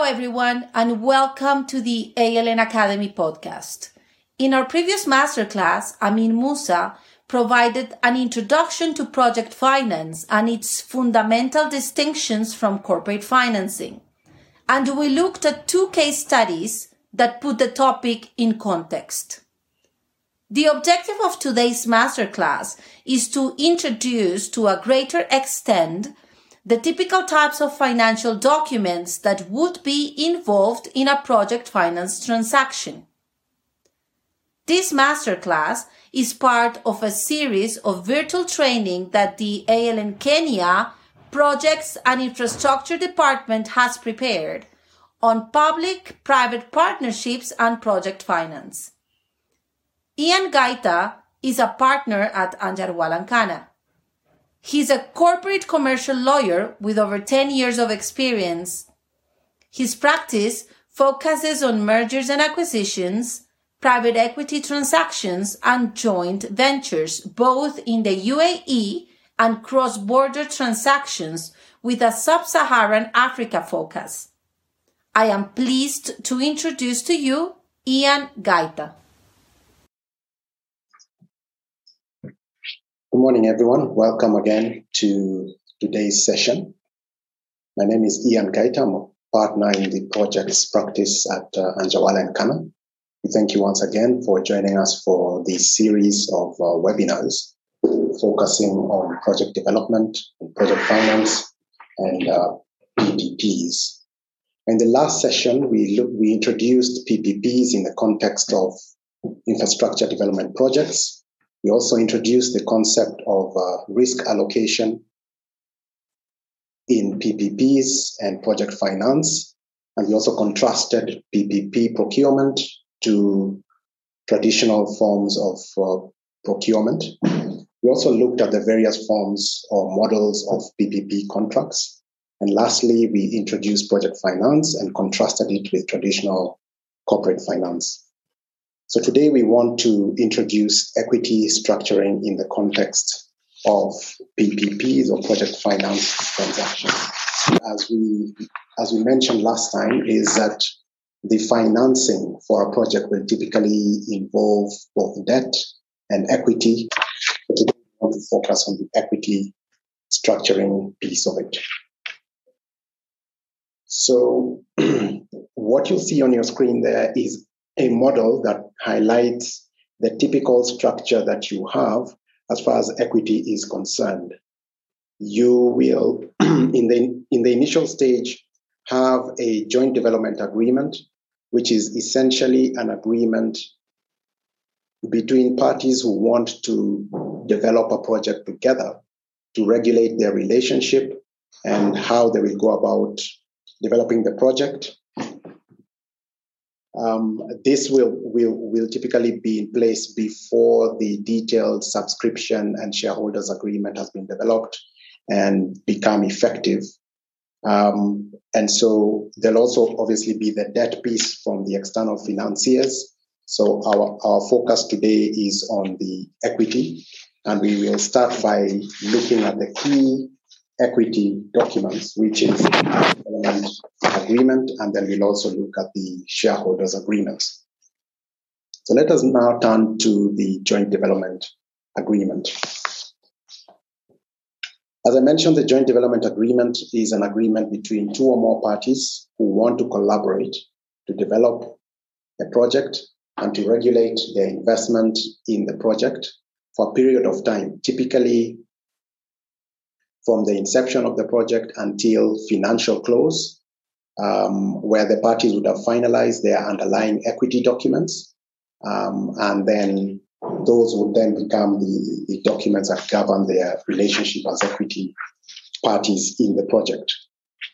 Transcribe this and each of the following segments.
Hello, everyone, and welcome to the ALN Academy podcast. In our previous masterclass, Amin Musa provided an introduction to project finance and its fundamental distinctions from corporate financing. And we looked at two case studies that put the topic in context. The objective of today's masterclass is to introduce to a greater extent the typical types of financial documents that would be involved in a project finance transaction. This masterclass is part of a series of virtual training that the ALN Kenya Projects and Infrastructure Department has prepared on public private partnerships and project finance. Ian Gaita is a partner at Anjarwalla Khanna. He's a corporate commercial lawyer with over 10 years of experience. His practice focuses on mergers and acquisitions, private equity transactions, and joint ventures, both in the UAE and cross-border transactions with a sub-Saharan Africa focus. I am pleased to introduce to you Ian Gaita. Good morning, everyone. Welcome again to today's session. My name is Ian Gaita. I'm a partner in the projects practice at uh, Anjarwalla and Khanna. We thank you once again for joining us for this series of uh, webinars focusing on project development, project finance, and uh, PPPs. In the last session, we look, we introduced PPPs in the context of infrastructure development projects we also introduced the concept of uh, risk allocation in PPPs and project finance. And we also contrasted PPP procurement to traditional forms of uh, procurement. We also looked at the various forms or models of PPP contracts. And lastly, we introduced project finance and contrasted it with traditional corporate finance. So today we want to introduce equity structuring in the context of PPPs or project finance transactions. As we, as we mentioned last time, is that the financing for a project will typically involve both debt and equity. But today we want to focus on the equity structuring piece of it. So what you see on your screen there is a model that highlights the typical structure that you have as far as equity is concerned. You will, in the, in the initial stage, have a joint development agreement, which is essentially an agreement between parties who want to develop a project together to regulate their relationship and how they will go about developing the project um, this will, will, will typically be in place before the detailed subscription and shareholders agreement has been developed and become effective. Um, and so there'll also obviously be the debt piece from the external financiers. So our, our focus today is on the equity, and we will start by looking at the key equity documents, which is development agreement, and then we'll also look at the shareholders agreements. So let us now turn to the joint development agreement. As I mentioned, the joint development agreement is an agreement between two or more parties who want to collaborate to develop a project and to regulate their investment in the project for a period of time, typically from the inception of the project until financial close, um, where the parties would have finalized their underlying equity documents. Um, and then those would then become the, the documents that govern their relationship as equity parties in the project.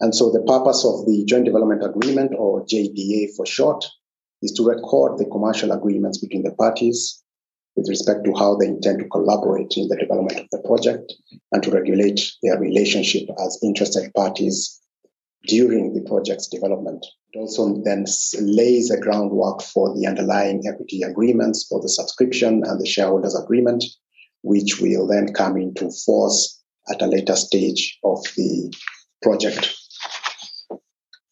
And so the purpose of the Joint Development Agreement, or JDA for short, is to record the commercial agreements between the parties with respect to how they intend to collaborate in the development of the project and to regulate their relationship as interested parties during the project's development. It also then lays a groundwork for the underlying equity agreements for the subscription and the shareholders agreement, which will then come into force at a later stage of the project.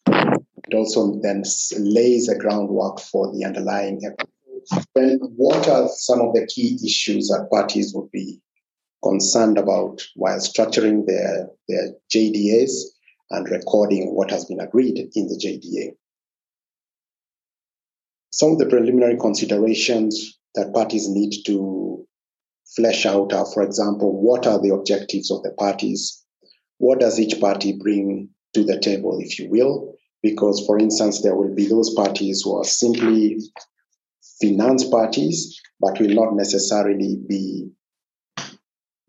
It also then lays a groundwork for the underlying then what are some of the key issues that parties would be concerned about while structuring their, their JDAs and recording what has been agreed in the JDA? Some of the preliminary considerations that parties need to flesh out are, for example, what are the objectives of the parties? What does each party bring to the table, if you will? Because, for instance, there will be those parties who are simply finance parties, but will not necessarily be,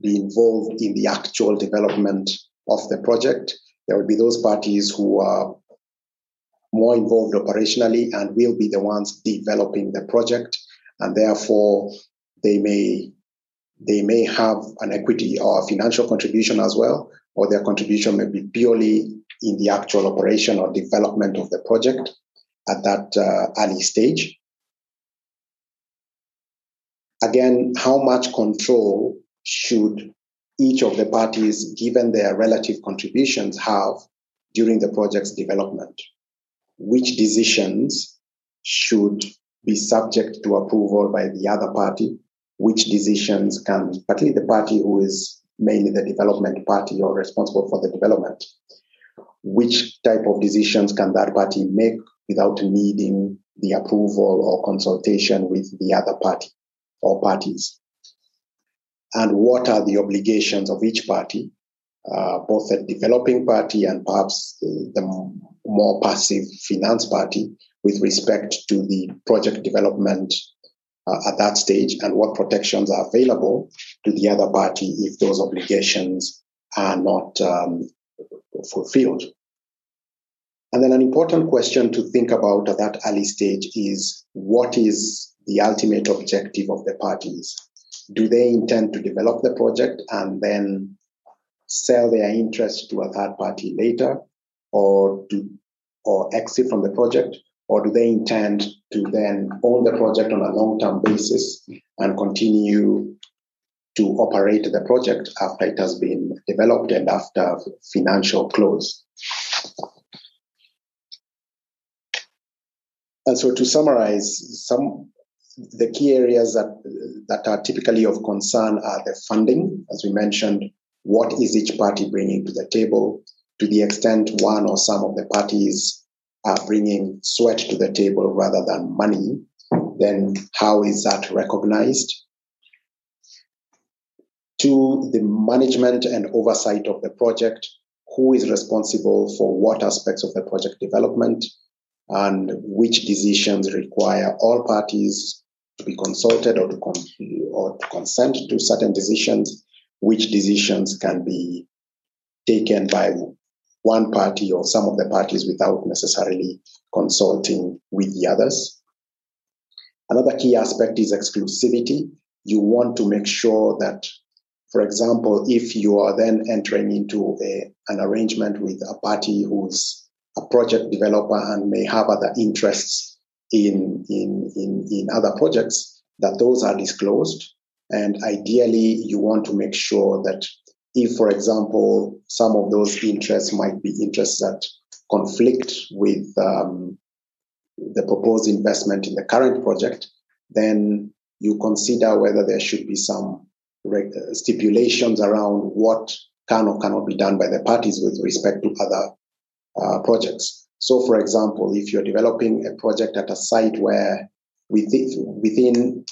be involved in the actual development of the project. There will be those parties who are more involved operationally and will be the ones developing the project, and therefore they may they may have an equity or financial contribution as well, or their contribution may be purely in the actual operation or development of the project at that uh, early stage. Again, how much control should each of the parties, given their relative contributions, have during the project's development? Which decisions should be subject to approval by the other party? Which decisions can, particularly the party who is mainly the development party or responsible for the development, which type of decisions can that party make without needing the approval or consultation with the other party? Or parties. And what are the obligations of each party, uh, both the developing party and perhaps the, the more passive finance party, with respect to the project development uh, at that stage, and what protections are available to the other party if those obligations are not um, fulfilled. And then an important question to think about at that early stage is what is the ultimate objective of the parties. Do they intend to develop the project and then sell their interest to a third party later, or do or exit from the project, or do they intend to then own the project on a long-term basis and continue to operate the project after it has been developed and after financial close? And so to summarize, some the key areas that that are typically of concern are the funding, as we mentioned. What is each party bringing to the table? To the extent one or some of the parties are bringing sweat to the table rather than money, then how is that recognized? To the management and oversight of the project, who is responsible for what aspects of the project development and which decisions require all parties to be consulted or to, con- or to consent to certain decisions, which decisions can be taken by one party or some of the parties without necessarily consulting with the others. Another key aspect is exclusivity. You want to make sure that, for example, if you are then entering into a, an arrangement with a party who's a project developer and may have other interests in, in, in, in other projects, that those are disclosed. And ideally, you want to make sure that if, for example, some of those interests might be interests that conflict with um, the proposed investment in the current project, then you consider whether there should be some stipulations around what can or cannot be done by the parties with respect to other uh, projects. So, for example, if you're developing a project at a site where within, within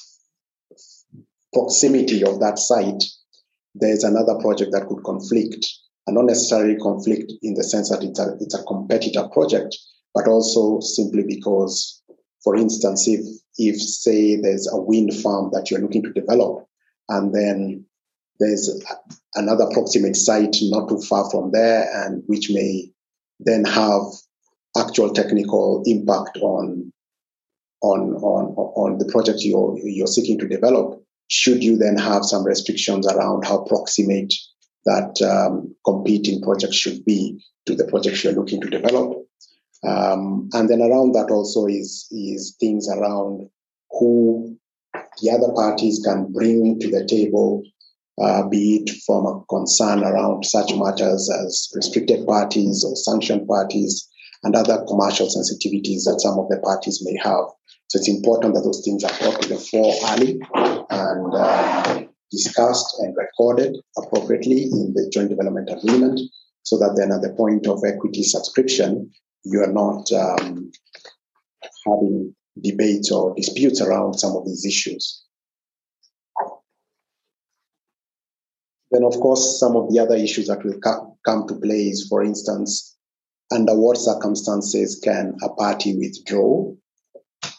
proximity of that site, there's another project that could conflict, and not necessarily conflict in the sense that it's a, it's a competitor project, but also simply because, for instance, if, if say there's a wind farm that you're looking to develop, and then there's another proximate site not too far from there, and which may then have actual technical impact on on on on the project you're you're seeking to develop should you then have some restrictions around how proximate that um, competing project should be to the project you're looking to develop. Um, and then around that also is is things around who the other parties can bring to the table uh, be it from a concern around such matters as restricted parties or sanctioned parties and other commercial sensitivities that some of the parties may have. So it's important that those things are brought to the fore early and uh, discussed and recorded appropriately in the joint development agreement so that then at the point of equity subscription, you are not um, having debates or disputes around some of these issues. Then, of course, some of the other issues that will come to play is, for instance, under what circumstances can a party withdraw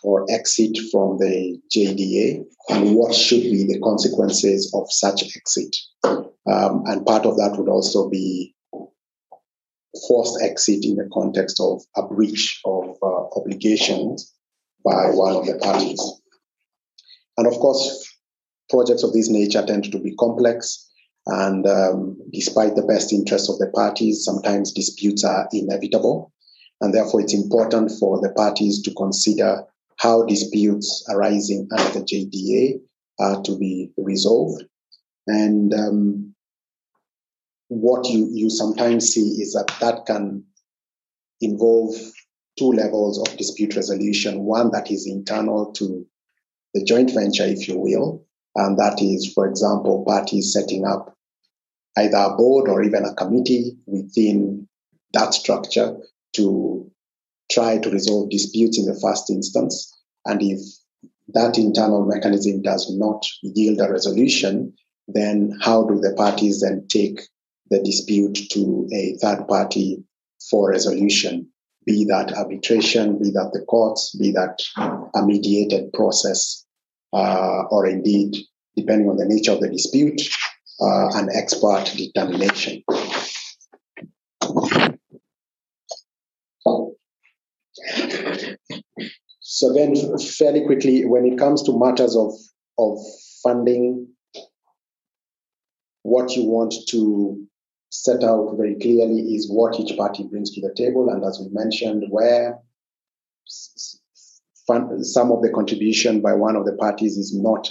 or exit from the JDA, and what should be the consequences of such exit? Um, and part of that would also be forced exit in the context of a breach of uh, obligations by one of the parties. And of course, projects of this nature tend to be complex. And um, despite the best interests of the parties, sometimes disputes are inevitable. And therefore, it's important for the parties to consider how disputes arising under the JDA are to be resolved. And um, what you, you sometimes see is that that can involve two levels of dispute resolution one that is internal to the joint venture, if you will, and that is, for example, parties setting up either a board or even a committee within that structure to try to resolve disputes in the first instance. And if that internal mechanism does not yield a resolution, then how do the parties then take the dispute to a third party for resolution? Be that arbitration, be that the courts, be that a mediated process, uh, or indeed, depending on the nature of the dispute, uh, an expert determination. So then, fairly quickly, when it comes to matters of of funding, what you want to set out very clearly is what each party brings to the table, and as we mentioned, where some of the contribution by one of the parties is not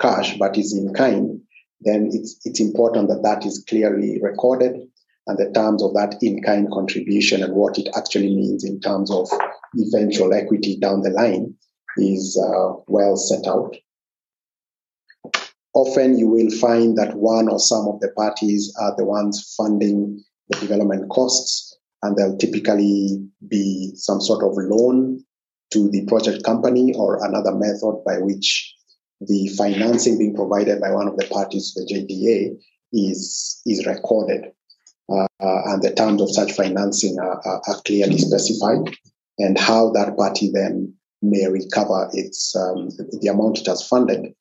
cash but is in kind, then it's it's important that that is clearly recorded and the terms of that in-kind contribution and what it actually means in terms of eventual equity down the line is uh, well set out. Often you will find that one or some of the parties are the ones funding the development costs, and there'll typically be some sort of loan to the project company or another method by which the financing being provided by one of the parties to the JDA is, is recorded uh, and the terms of such financing are, are, are, clearly specified, and how that party then may recover its um, the amount it has funded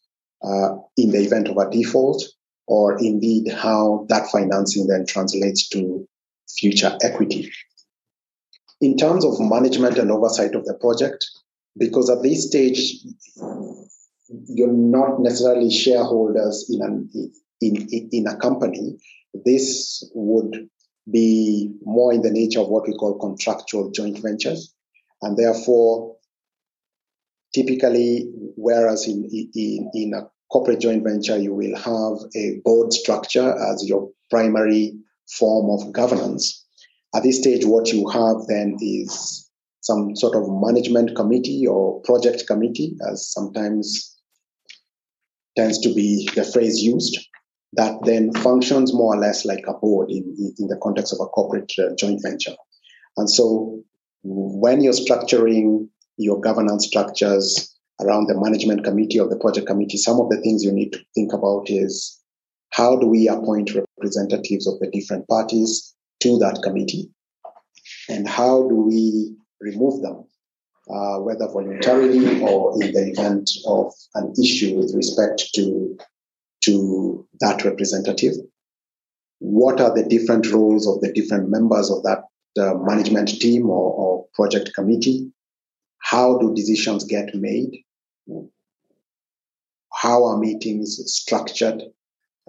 uh, in the event of a default, or indeed how that financing then translates to future equity. In terms of management and oversight of the project, because at this stage you're not necessarily shareholders in an in, in, a company, this would be more in the nature of what we call contractual joint ventures. And therefore, typically, whereas in, in, in a corporate joint venture, you will have a board structure as your primary form of governance. At this stage, what you have then is some sort of management committee or project committee, as sometimes tends to be the phrase used, that then functions more or less like a board in, in the context of a corporate uh, joint venture. And so when you're structuring your governance structures around the management committee or the project committee, some of the things you need to think about is how do we appoint representatives of the different parties to that committee? And how do we remove them, uh, whether voluntarily or in the event of an issue with respect to to that representative? What are the different roles of the different members of that uh, management team or, or project committee? How do decisions get made? How are meetings structured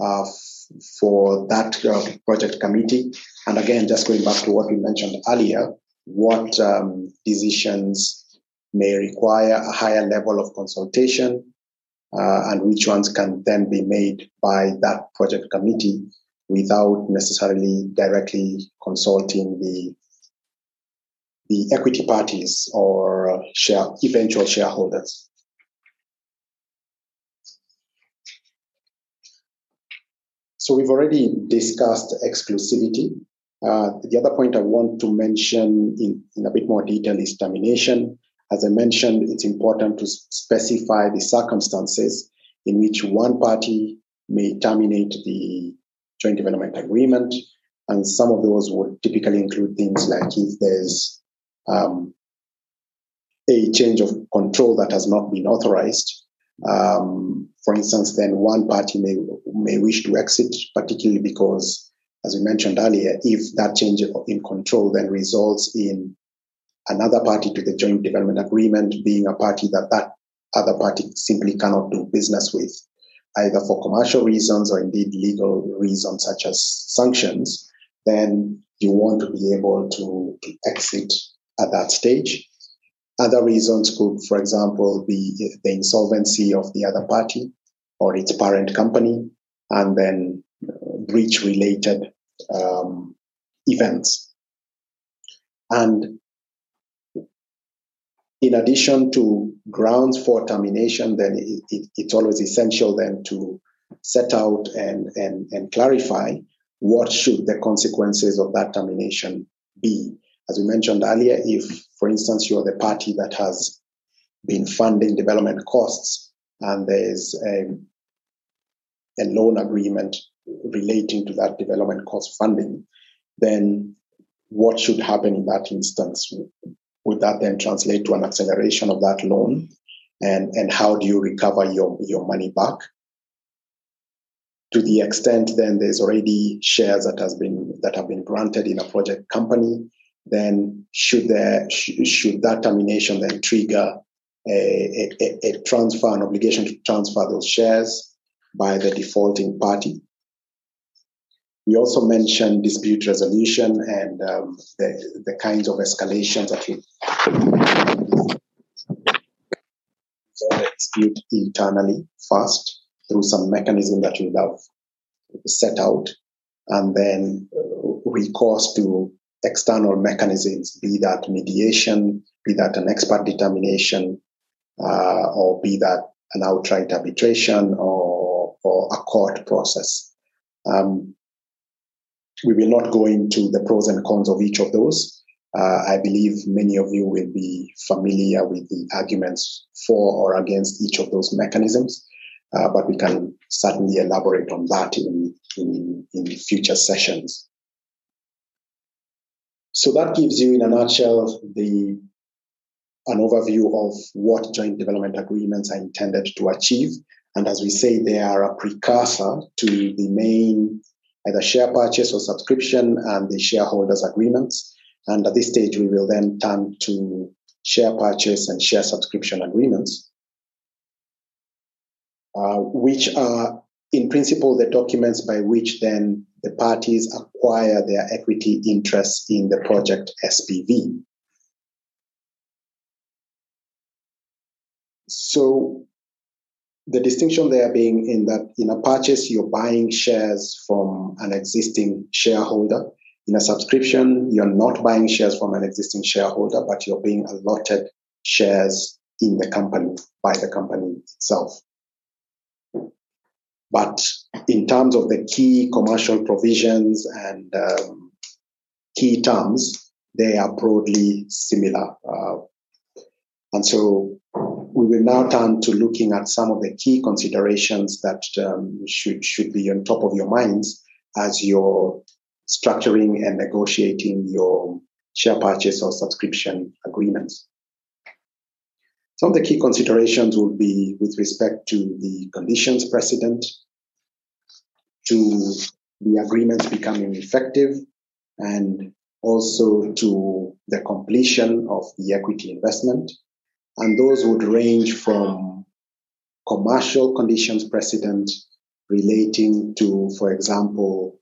uh, f- for that uh, project committee? And again, just going back to what we mentioned earlier, what um, decisions may require a higher level of consultation uh, and which ones can then be made by that project committee without necessarily directly consulting the the equity parties or share, eventual shareholders. So we've already discussed exclusivity. Uh, the other point I want to mention in, in a bit more detail is termination. As I mentioned, it's important to specify the circumstances in which one party may terminate the joint development agreement. And some of those would typically include things like if there's um, a change of control that has not been authorized. Um, for instance, then one party may, may wish to exit, particularly because, as we mentioned earlier, if that change in control then results in another party to the joint development agreement being a party that that other party simply cannot do business with, either for commercial reasons or indeed legal reasons such as sanctions, then you want to be able to, to exit at that stage. Other reasons could, for example, be the insolvency of the other party or its parent company, and then uh, breach related um, events. And in addition to grounds for termination, then it, it, it's always essential then to set out and, and, and clarify what should the consequences of that termination be. As we mentioned earlier, if, for instance, you're the party that has been funding development costs and there's a, a loan agreement relating to that development cost funding, then what should happen in that instance? Would that then translate to an acceleration of that loan? And, and how do you recover your, your money back? To the extent then there's already shares that has been that have been granted in a project company, then should there sh- should that termination then trigger a, a, a transfer, an obligation to transfer those shares by the defaulting party? We also mentioned dispute resolution and um, the, the kinds of escalations that we resolve a dispute internally first through some mechanism that you have set out, and then uh, recourse to external mechanisms, be that mediation, be that an expert determination, uh, or be that an outright arbitration or, or a court process. Um, we will not go into the pros and cons of each of those. Uh, I believe many of you will be familiar with the arguments for or against each of those mechanisms, uh, but we can certainly elaborate on that in, in, in future sessions. So that gives you, in a nutshell, the an overview of what joint development agreements are intended to achieve. And as we say, they are a precursor to the main either share purchase or subscription and the shareholders agreements. And at this stage, we will then turn to share purchase and share subscription agreements, uh, which are in principle the documents by which then the parties acquire their equity interests in the project SPV. So the distinction there being in that in a purchase, you're buying shares from an existing shareholder. In a subscription, you're not buying shares from an existing shareholder, but you're being allotted shares in the company by the company itself. But in terms of the key commercial provisions and um, key terms, they are broadly similar. Uh, and so we will now turn to looking at some of the key considerations that um, should, should be on top of your minds as you're structuring and negotiating your share purchase or subscription agreements. Some of the key considerations will be with respect to the conditions precedent, to the agreements becoming effective, and also to the completion of the equity investment, and those would range from commercial conditions precedent relating to, for example,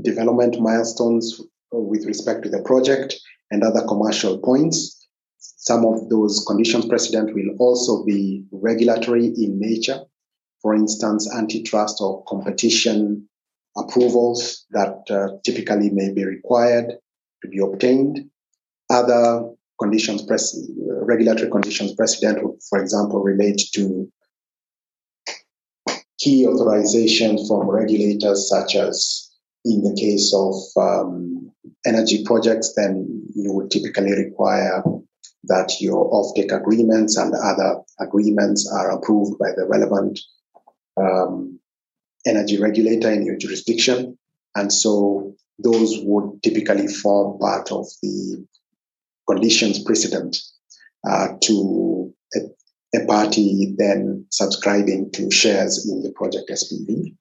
development milestones with respect to the project and other commercial points. Some of those conditions precedent will also be regulatory in nature. For instance, antitrust or competition approvals that uh, typically may be required to be obtained other conditions, pres- regulatory conditions precedent for example, relate to key authorization from regulators, such as in the case of um, energy projects, then you would typically require that your offtake agreements and other agreements are approved by the relevant um, energy regulator in your jurisdiction. And so those would typically form part of the conditions precedent uh, to a, a, party then subscribing to shares in the project SPV.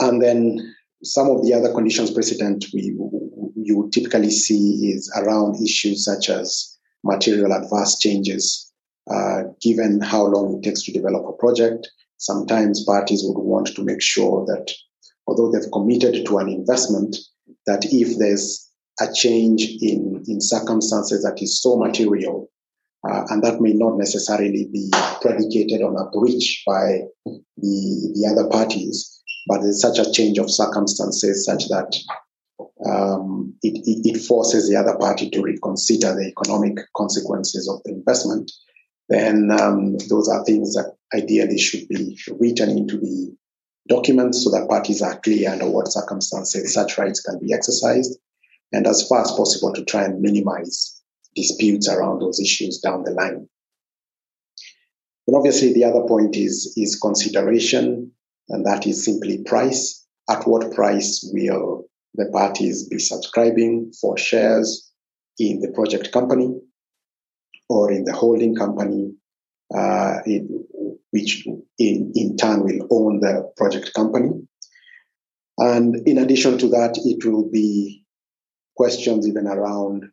And then some of the other conditions precedent we you typically see is around issues such as material adverse changes. Uh, given how long it takes to develop a project, sometimes parties would want to make sure that although they've committed to an investment, that if there's a change in, in circumstances that is so material, uh, and that may not necessarily be predicated on a breach by the, the other parties, but there's such a change of circumstances such that um, it, it, it, forces the other party to reconsider the economic consequences of the investment, then um, those are things that ideally should be written into the documents so that parties are clear under what circumstances such rights can be exercised, and as far as possible to try and minimize disputes around those issues down the line. And obviously, the other point is, is consideration, and that is simply price. At what price will the parties be subscribing for shares in the project company or in the holding company, uh, in, which in, in turn will own the project company. And in addition to that, it will be questions even around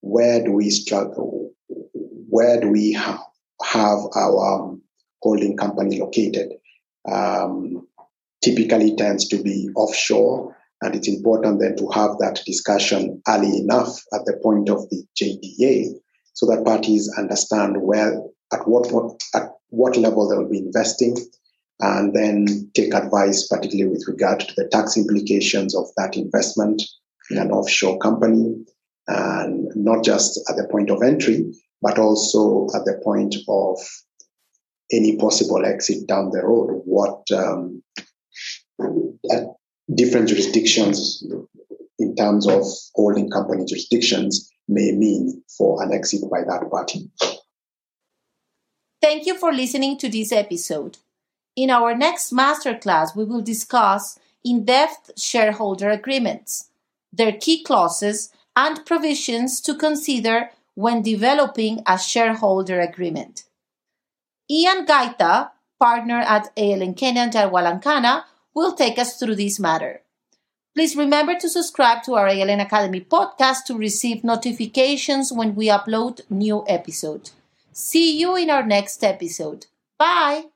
where do we struggle, where do we ha- have our um, holding company located. Um, typically tends to be offshore and it's important then to have that discussion early enough at the point of the JDA so that parties understand where, at what, what at what level they'll be investing, and then take advice, particularly with regard to the tax implications of that investment in an offshore company, and not just at the point of entry, but also at the point of any possible exit down the road. What um, different jurisdictions in terms of holding company jurisdictions may mean for an exit by that party. Thank you for listening to this episode. In our next masterclass, we will discuss in depth shareholder agreements, their key clauses, and provisions to consider when developing a shareholder agreement. Ian Gaita, partner at ALN Kenya and will take us through this matter. Please remember to subscribe to our ALN Academy podcast to receive notifications when we upload new episodes. See you in our next episode. Bye!